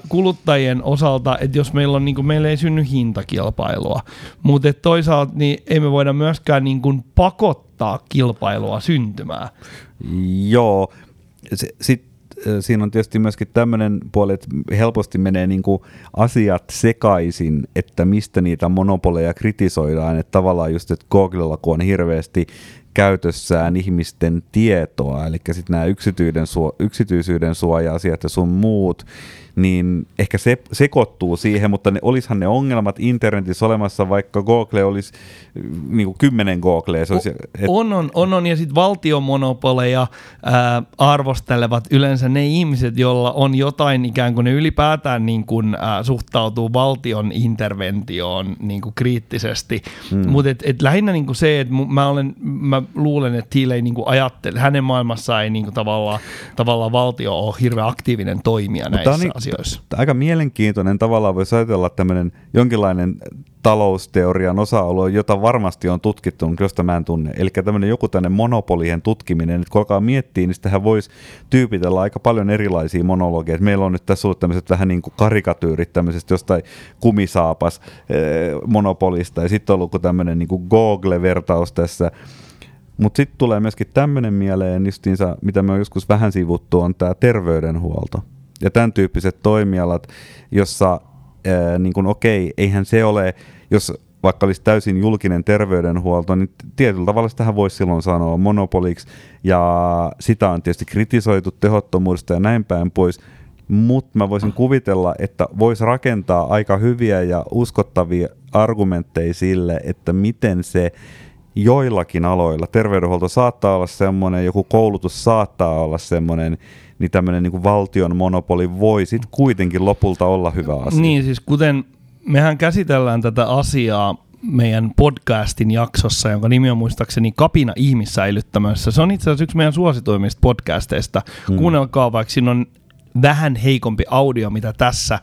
kuluttajien osalta, että jos meillä on, niin kuin, meillä ei synny hintakilpailua, mutta toisaalta niin ei me voida myöskään niin kuin, pakottaa kilpailua syntymään. Joo. Sitten siinä on tietysti myöskin tämmöinen puoli, että helposti menee niin kuin asiat sekaisin, että mistä niitä monopoleja kritisoidaan. Että tavallaan just, että Googlella kun on hirveästi käytössään ihmisten tietoa, eli sitten nämä yksityisyyden, suo, yksityisyyden suoja-asiat ja sun muut, niin ehkä se sekoittuu siihen, mutta ne, olisihan ne ongelmat internetissä olemassa, vaikka Google olisi niin kuin kymmenen Googlea. Se olisi, et, On, on, on, on. ja sitten valtiomonopoleja ää, arvostelevat yleensä ne ihmiset, joilla on jotain ikään kuin ne ylipäätään niin kuin, ää, suhtautuu valtion interventioon niin kuin kriittisesti. Hmm. Mutta et, et lähinnä niin kuin se, että mä, olen, mä luulen, että Thiel ei niin kuin ajattele, hänen maailmassaan ei niin kuin tavallaan, tavallaan valtio ole hirveän aktiivinen toimija Mutta näissä niin- asioissa. aika mielenkiintoinen tavallaan voisi ajatella tämmöinen jonkinlainen talousteorian osa-alue, jota varmasti on tutkittu, mutta josta mä en tunne. Eli tämmöinen joku tänne monopolien tutkiminen, että kun alkaa miettiä, niin sitähän voisi tyypitellä aika paljon erilaisia monologeja. Et meillä on nyt tässä ollut tämmöiset vähän niin kuin karikatyyrit tämmöisestä jostain kumisaapas eh, monopolista, ja sitten on ollut tämmöinen niin kuin Google-vertaus tässä. Mutta sitten tulee myöskin tämmöinen mieleen, justiinsa, mitä me on joskus vähän sivuttu, on tämä terveydenhuolto. Ja tämän tyyppiset toimialat, jossa ää, niin kuin, okei, eihän se ole, jos vaikka olisi täysin julkinen terveydenhuolto, niin tietyllä tavalla tähän voisi silloin sanoa monopoliksi, ja sitä on tietysti kritisoitu tehottomuudesta ja näin päin pois, mutta mä voisin kuvitella, että voisi rakentaa aika hyviä ja uskottavia argumentteja sille, että miten se joillakin aloilla, terveydenhuolto saattaa olla semmoinen, joku koulutus saattaa olla semmoinen, niin tämmöinen niin valtion monopoli voi sitten kuitenkin lopulta olla hyvä asia. Niin, siis kuten mehän käsitellään tätä asiaa meidän podcastin jaksossa, jonka nimi on muistaakseni Kapina ihmissäilyttämässä. Se on itse asiassa yksi meidän suosituimmista podcasteista. Hmm. Kuunnelkaa, vaikka siinä on vähän heikompi audio mitä tässä.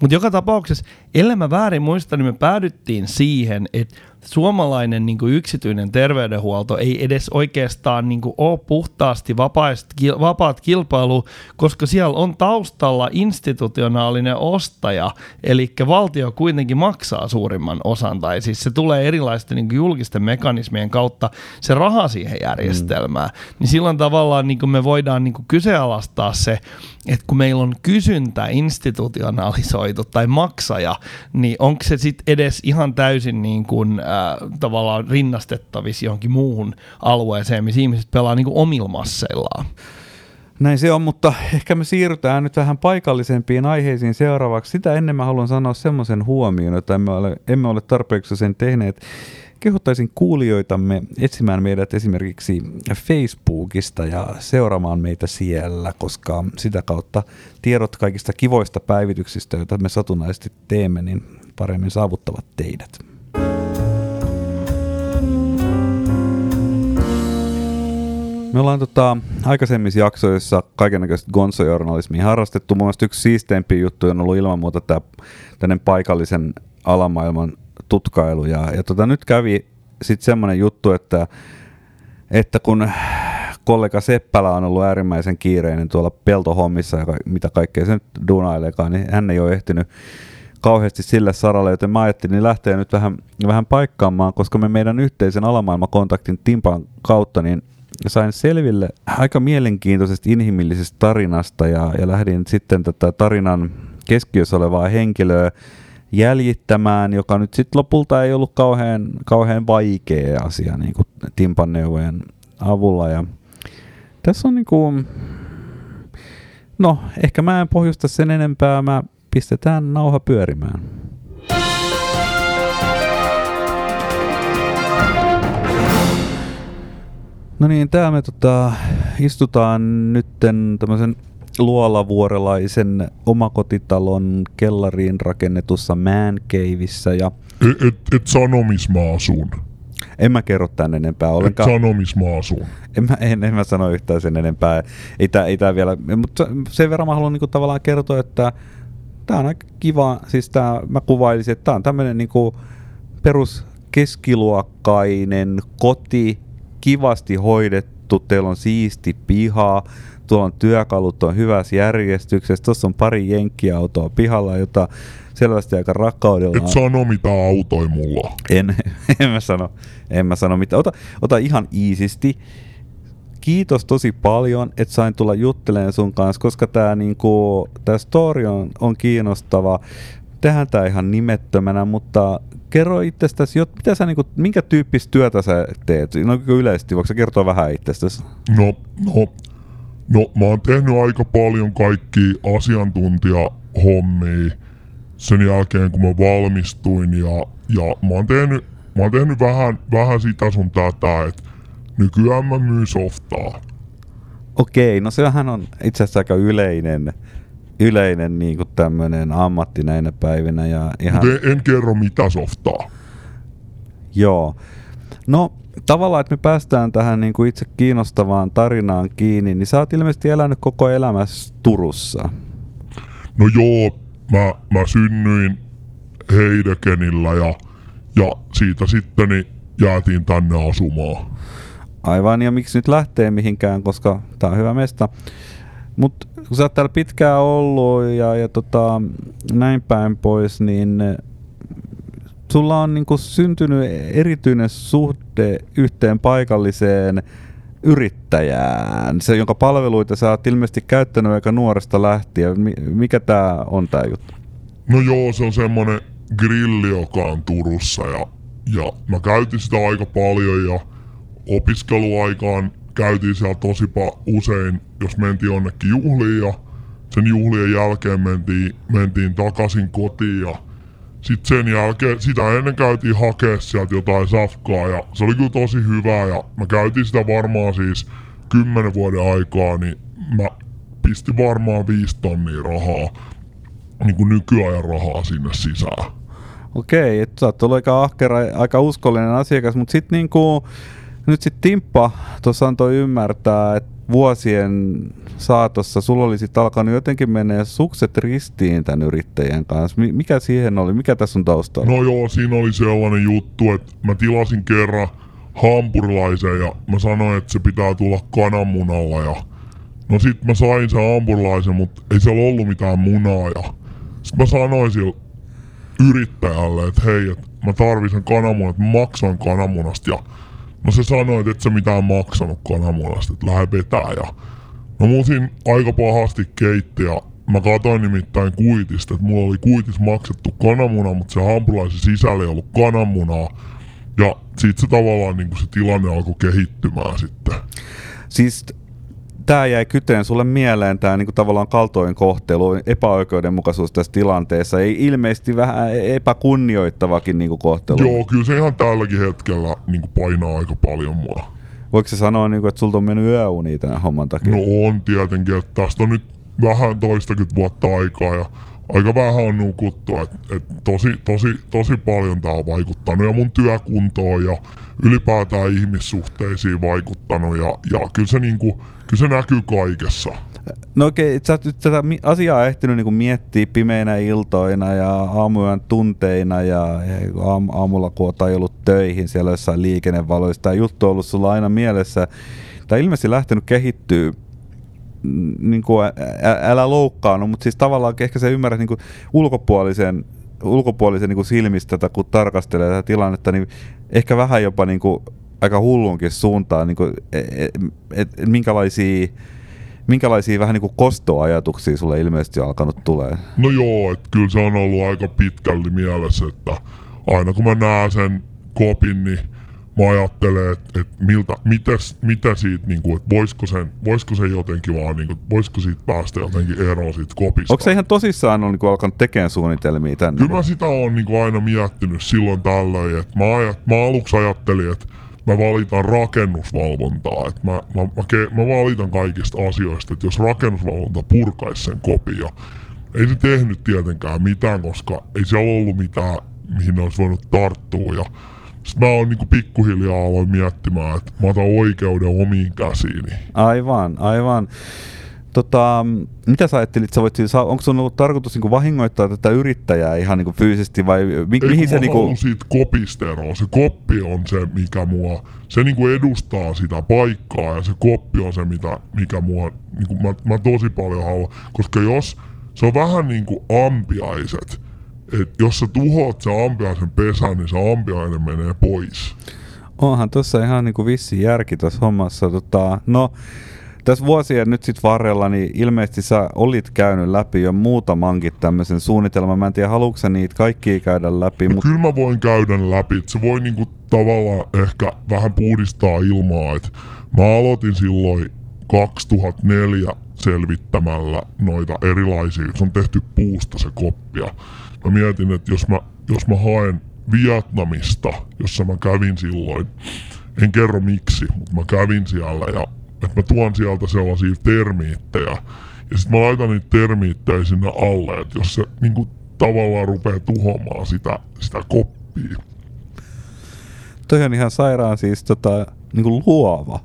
Mutta joka tapauksessa, ellei mä väärin muista, niin me päädyttiin siihen, että suomalainen niin kuin yksityinen terveydenhuolto ei edes oikeastaan niin kuin ole puhtaasti vapaist, vapaat kilpailu, koska siellä on taustalla institutionaalinen ostaja, eli valtio kuitenkin maksaa suurimman osan, tai siis se tulee erilaisten niin kuin julkisten mekanismien kautta se raha siihen järjestelmään, mm. niin silloin tavallaan niin kuin me voidaan niin kuin kyseenalaistaa se, että kun meillä on kysyntä institutionalisoitu tai maksaja, niin onko se sitten edes ihan täysin niin kuin, äh, tavallaan rinnastettavissa johonkin muuhun alueeseen, missä ihmiset pelaa niin omilla masseillaan? Näin se on, mutta ehkä me siirrytään nyt vähän paikallisempiin aiheisiin seuraavaksi. Sitä ennen mä haluan sanoa semmoisen huomioon, että emme ole, emme ole tarpeeksi sen tehneet kehottaisin kuulijoitamme etsimään meidät esimerkiksi Facebookista ja seuraamaan meitä siellä, koska sitä kautta tiedot kaikista kivoista päivityksistä, joita me satunnaisesti teemme, niin paremmin saavuttavat teidät. Me ollaan tota, aikaisemmissa jaksoissa kaikenlaista gonsojournalismia harrastettu. Mun mielestä yksi siisteimpiä juttuja on ollut ilman muuta tämä paikallisen alamaailman tutkailu. Ja, ja tota, nyt kävi sitten semmoinen juttu, että, että kun kollega Seppälä on ollut äärimmäisen kiireinen tuolla peltohommissa ja mitä kaikkea se nyt duunailekaan, niin hän ei ole ehtinyt kauheasti sille saralle, joten mä ajattelin niin lähteä nyt vähän, vähän paikkaamaan, koska me meidän yhteisen alamaailmakontaktin Timpan kautta, niin sain selville aika mielenkiintoisesta inhimillisestä tarinasta ja, ja lähdin sitten tätä tarinan keskiössä olevaa henkilöä jäljittämään, joka nyt sitten lopulta ei ollut kauhean, kauhean vaikea asia niin kuin Timpan neuvojen avulla. Ja tässä on niin kuin, no ehkä mä en pohjusta sen enempää, mä pistetään nauha pyörimään. No niin, täällä me tota, istutaan nytten tämmöisen luolavuorelaisen omakotitalon kellariin rakennetussa man caveissa ja... Et, et, et sano, missä mä asun. En mä kerro tän enempää ollenkaan. Et sano, missä mä asun. En mä, en, en mä sano yhtään sen enempää. Ei tää, ei tää vielä, mutta sen verran mä haluan niinku tavallaan kertoa, että tää on aika kiva, siis tää, mä kuvailisin, että tää on tämmönen niinku perus keskiluokkainen koti, kivasti hoidettu, teillä on siisti piha, tuolla on työkalut on hyvässä järjestyksessä, tuossa on pari jenkkiautoa pihalla, jota selvästi aika rakkaudella... Et sano mitä autoi mulla. En, en mä sano, en mä sano mitä. Ota, ota ihan iisisti. Kiitos tosi paljon, että sain tulla juttelemaan sun kanssa, koska tämä niinku, tää story on, on kiinnostava. Tehdään tämä ihan nimettömänä, mutta kerro itsestäsi, mitä sä, niinku, minkä tyyppistä työtä sä teet? No yleisesti, voiko sä kertoa vähän itsestäsi? No, no No mä oon tehnyt aika paljon kaikki asiantuntijahommia sen jälkeen kun mä valmistuin ja, ja mä oon tehnyt, mä oon tehnyt vähän, vähän sitä sun tätä, että nykyään mä myyn softaa. Okei, no sehän on itse asiassa aika yleinen, yleinen niin kuin tämmöinen ammatti näinä päivinä. Ja ihan... en, en kerro mitä softaa. Joo. No tavallaan, että me päästään tähän niin kuin itse kiinnostavaan tarinaan kiinni, niin sä oot ilmeisesti elänyt koko elämässä Turussa. No joo, mä, mä synnyin Heidekenillä ja, ja siitä sitten niin jäätiin tänne asumaan. Aivan, ja miksi nyt lähtee mihinkään, koska tää on hyvä mesta. Mutta kun sä oot täällä pitkään ollut ja, ja tota, näin päin pois, niin sulla on niinku syntynyt erityinen suhde yhteen paikalliseen yrittäjään, se, jonka palveluita sä oot ilmeisesti käyttänyt aika nuoresta lähtien. Mikä tää on tää juttu? No joo, se on semmonen grilli, joka on Turussa ja, ja mä käytin sitä aika paljon ja opiskeluaikaan käytiin siellä tosi usein, jos mentiin jonnekin juhliin ja sen juhlien jälkeen mentiin, mentiin takaisin kotiin ja sitten sen jälkeen, sitä ennen käytiin hakea sieltä jotain safkaa ja se oli kyllä tosi hyvää ja mä käytin sitä varmaan siis kymmenen vuoden aikaa, niin mä pistin varmaan viisi tonnia rahaa, niin kuin nykyajan rahaa sinne sisään. Okei, että sä oot ollut aika ahkera, aika uskollinen asiakas, mutta sitten niinku, nyt sitten Timppa tuossa antoi ymmärtää, että vuosien saatossa sulla oli sitten alkanut jotenkin mennä sukset ristiin tämän yrittäjän kanssa. Mikä siihen oli? Mikä tässä on taustalla? No joo, siinä oli sellainen juttu, että mä tilasin kerran hampurilaisen ja mä sanoin, että se pitää tulla kananmunalla ja no sit mä sain sen hampurilaisen, mutta ei siellä ollut mitään munaa ja sit mä sanoin sille yrittäjälle, että hei, että mä tarvitsen kananmunan, että mä maksan kananmunasta ja no se sanoi, että et sä mitään maksanut kananmunasta, että lähde vetää ja no musin aika pahasti keitti ja mä katsoin nimittäin kuitista, että mulla oli kuitis maksettu kananmuna, mutta se hampurilaisen sisällä ei ollut kananmunaa ja siitä se tavallaan niin se tilanne alkoi kehittymään sitten. Siis tämä jäi kyteen sulle mieleen, tämä niinku tavallaan kaltoin kohtelu, epäoikeudenmukaisuus tässä tilanteessa, ei ilmeisesti vähän epäkunnioittavakin niinku kohtelu. Joo, kyllä se ihan tälläkin hetkellä niinku painaa aika paljon mua. Voiko se sanoa, niinku, että sulta on mennyt yöunia tämän homman takia? No on tietenkin, että tästä on nyt vähän toistakymmentä vuotta aikaa ja aika vähän on nukuttu, että et tosi, tosi, tosi paljon tämä on vaikuttanut ja mun työkuntoon ja ylipäätään ihmissuhteisiin vaikuttanut ja, ja kyllä, se niinku, kyllä se näkyy kaikessa. No okei, sä oot tätä asiaa ehtinyt niinku miettiä pimeinä iltoina ja aamuyön tunteina ja, ja aam, aamulla kun oot ajellut töihin siellä jossain liikennevaloissa. Tämä juttu on ollut sulla aina mielessä. Tämä ilmeisesti lähtenyt kehittyä niin kuin, älä loukkaannu, mutta siis tavallaan ehkä se ymmärrät niin ulkopuolisen, ulkopuolisen niin kuin silmistä, tätä, kun tarkastelee tätä tilannetta, niin ehkä vähän jopa niin kuin, aika hullunkin suuntaan, niin kuin, et, et, et, minkälaisia minkälaisia vähän niin kuin kostoajatuksia sulle ilmeisesti on alkanut tulee? No joo, että kyllä se on ollut aika pitkälti mielessä, että aina kun mä näen sen kopin, niin mä ajattelen, että, että miltä, mitäs, mitä siitä, niin kuin, että voisiko, sen, voisiko se jotenkin vaan, niin kuin, voisiko siitä päästä jotenkin eroon siitä kopista. Onko se ihan tosissaan on, niin kuin alkanut tekemään suunnitelmia tänne? Kyllä mä sitä on niin kuin aina miettinyt silloin tällöin, että mä, ajat, mä aluksi ajattelin, että mä valitan rakennusvalvontaa, että mä, mä, mä, ke, mä valitan kaikista asioista, että jos rakennusvalvonta purkaisi sen kopia, ei se tehnyt tietenkään mitään, koska ei siellä ollut mitään, mihin ne olisi voinut tarttua ja sitten mä oon niinku pikkuhiljaa aloin miettimään, että mä otan oikeuden omiin käsiini. Aivan, aivan. Tota, mitä sä ajattelit, sä voit, siis onko sun ollut tarkoitus niinku vahingoittaa tätä yrittäjää ihan niinku fyysisesti vai mi, Ei, mihin se se niinku... siitä kopista. Se koppi on se, mikä mua, se niinku edustaa sitä paikkaa ja se koppi on se, mitä, mikä mua, niinku mä, mä tosi paljon haluan. Koska jos, se on vähän niinku ampiaiset, että jos sä tuhoat se ampiaisen pesän, niin se ampiainen menee pois. Onhan tuossa ihan niinku vissi järki tuossa hommassa. Tota, no, tässä vuosien nyt sitten varrella, niin ilmeisesti sä olit käynyt läpi jo muutamankin tämmöisen suunnitelman. Mä en tiedä, haluatko niitä kaikkia käydä läpi? No mut... Kyllä mä voin käydä läpi. Se voi niinku tavallaan ehkä vähän puhdistaa ilmaa. Et mä aloitin silloin 2004 selvittämällä noita erilaisia, se on tehty puusta se koppia. Mä mietin, että jos mä, jos mä haen Vietnamista, jossa mä kävin silloin, en kerro miksi, mutta mä kävin siellä ja että mä tuon sieltä sellaisia termiittejä. Ja sitten mä laitan niitä termiittejä sinne alle, että jos se niinku tavallaan rupeaa tuhoamaan sitä, sitä koppia. Toi on ihan sairaan siis tota, niinku luova.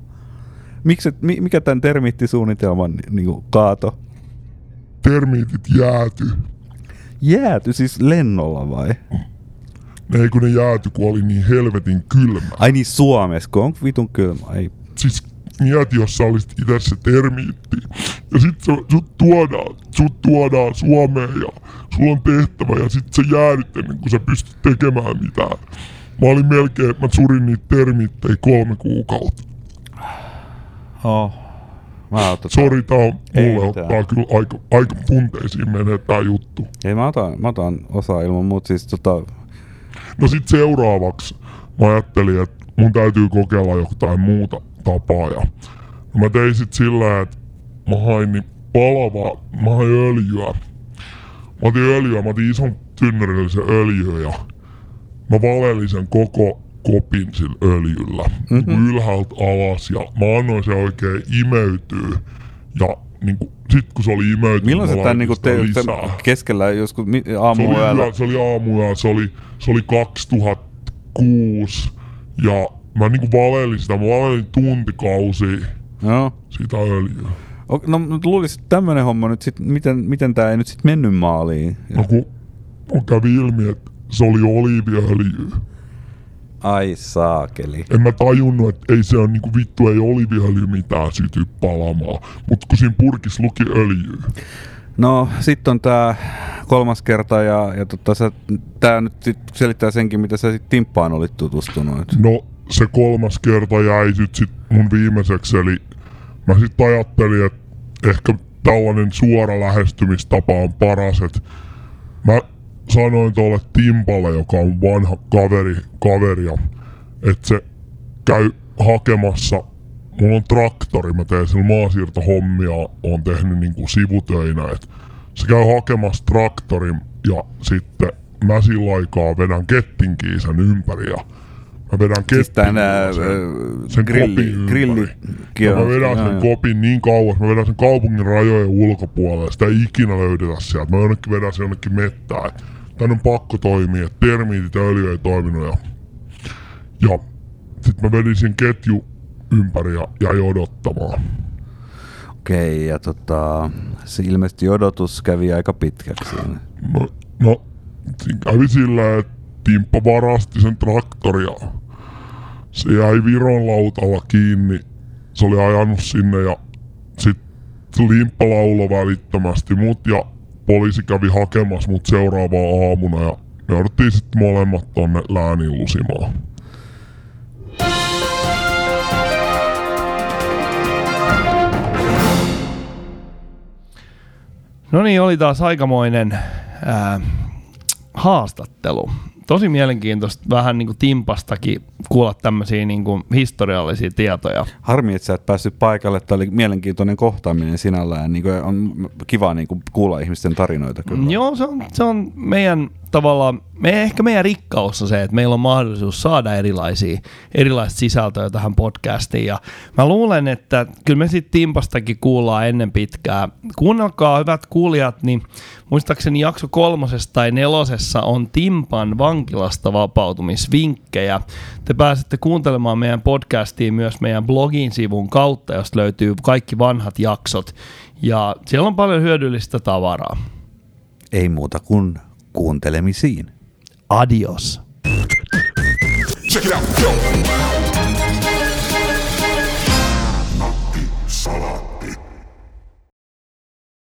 Miksi, mikä tämän termiittisuunnitelman niinku kaato? Termiitit jääty. Jääty siis lennolla vai? Ei kun ne jääty, kun oli niin helvetin kylmä. Ai niin Suomessa, kun on vitun kylmä. Ei. Siis mieti, jos sä olisit itse se termiitti. Ja sit se, sut, tuodaan, sut tuodaan Suomeen ja sulla on tehtävä ja sit sä jäädyt ennen kuin sä pystyt tekemään mitään. Mä olin melkein, että mä surin niitä termiittejä kolme kuukautta. Oh. Mä otan, Sori, tää on, mulle ottaa kyllä aika, aika tunteisiin menee tää juttu. Ei mä otan, mä otan osaa ilman muuta siis tota... No sit seuraavaksi mä ajattelin, että mun täytyy kokeilla jotain muuta tapaa. Ja mä tein sit sillä, että mä hain niin palavaa, mä hain öljyä. Mä otin öljyä, mä otin ison tynnyrillisen öljyä ja mä valelin sen koko kopin sillä öljyllä mm-hmm. niin ylhäältä alas ja mä annoin se oikein imeytyä ja niin kuin, sit kun se oli imeytynyt, Milloin mä se tän laitin niinku sitä te, te, keskellä joskus mi- Se oli, aamuyöllä? yö, se oli aamuja, se oli, se oli 2006 ja mä niinku valelin sitä, mä valelin tuntikausia Joo. sitä öljyä. O- No luulisin, että tämmönen homma nyt sit, miten, miten tää ei nyt sit mennyt maaliin? No kun on kävi ilmi, että se oli oliiviöljy. Ai saakeli. En mä tajunnut, että ei se on niinku vittu, ei oliiviöljy mitään syty palamaan. Mut kun siinä purkissa luki öljy. No sitten on tää kolmas kerta ja, ja tota, tää nyt sit selittää senkin, mitä sä sit Timppaan olit tutustunut. No se kolmas kerta jäi sit, sit mun viimeiseksi, eli mä sit ajattelin, että ehkä tällainen suora lähestymistapa on paras, että mä sanoin tuolle Timpalle, joka on vanha kaveri, kaveria, että se käy hakemassa, mulla on traktori, mä teen sillä maasiirtohommia, on tehnyt niinku sivutöinä, että se käy hakemassa traktorin ja sitten mä sillä aikaa vedän kettinkiisen ympäri ja mä vedän Siis kettinkiisen ää, sen grilli- kopin ympäri. grilli- Ja mä vedän sen joo. kopin niin kauas, mä vedän sen kaupungin rajojen ulkopuolelle, sitä ei ikinä löydetä sieltä. Mä jonnekin vedän sen jonnekin mettään. Tän on pakko toimia, että termiitit ja öljy ei toiminut. Ja, ja sit mä vedin sen ketju ympäri ja jäi odottamaan. Okei, ja tota, se ilmeisesti odotus kävi aika pitkäksi. No, no siinä kävi sillä, että Timppa varasti sen traktoria. Se jäi Viron lautalla kiinni. Se oli ajanut sinne ja sit Limppa laulo välittömästi mut ja poliisi kävi hakemassa mut seuraavaa aamuna ja me jouduttiin sitten molemmat tonne lääniin lusimaan. No niin, oli taas aikamoinen ää, haastattelu. Tosi mielenkiintoista vähän niin kuin Timpastakin kuulla tämmöisiä niin kuin historiallisia tietoja. Harmi, että sä et päässyt paikalle. Tämä oli mielenkiintoinen kohtaaminen sinällään. Niin kuin on kiva niin kuin kuulla ihmisten tarinoita kyllä. Joo, se on, se on meidän tavallaan, me, ehkä meidän rikkaus on se, että meillä on mahdollisuus saada erilaisia, erilaista sisältöä tähän podcastiin. Ja mä luulen, että kyllä me sitten Timpastakin kuullaan ennen pitkää. Kuunnelkaa hyvät kuulijat, niin muistaakseni jakso kolmosessa tai nelosessa on Timpan vankilasta vapautumisvinkkejä. Te pääsette kuuntelemaan meidän podcastiin myös meidän blogin sivun kautta, josta löytyy kaikki vanhat jaksot. Ja siellä on paljon hyödyllistä tavaraa. Ei muuta kuin kuuntelemisiin. Adios. Check it out.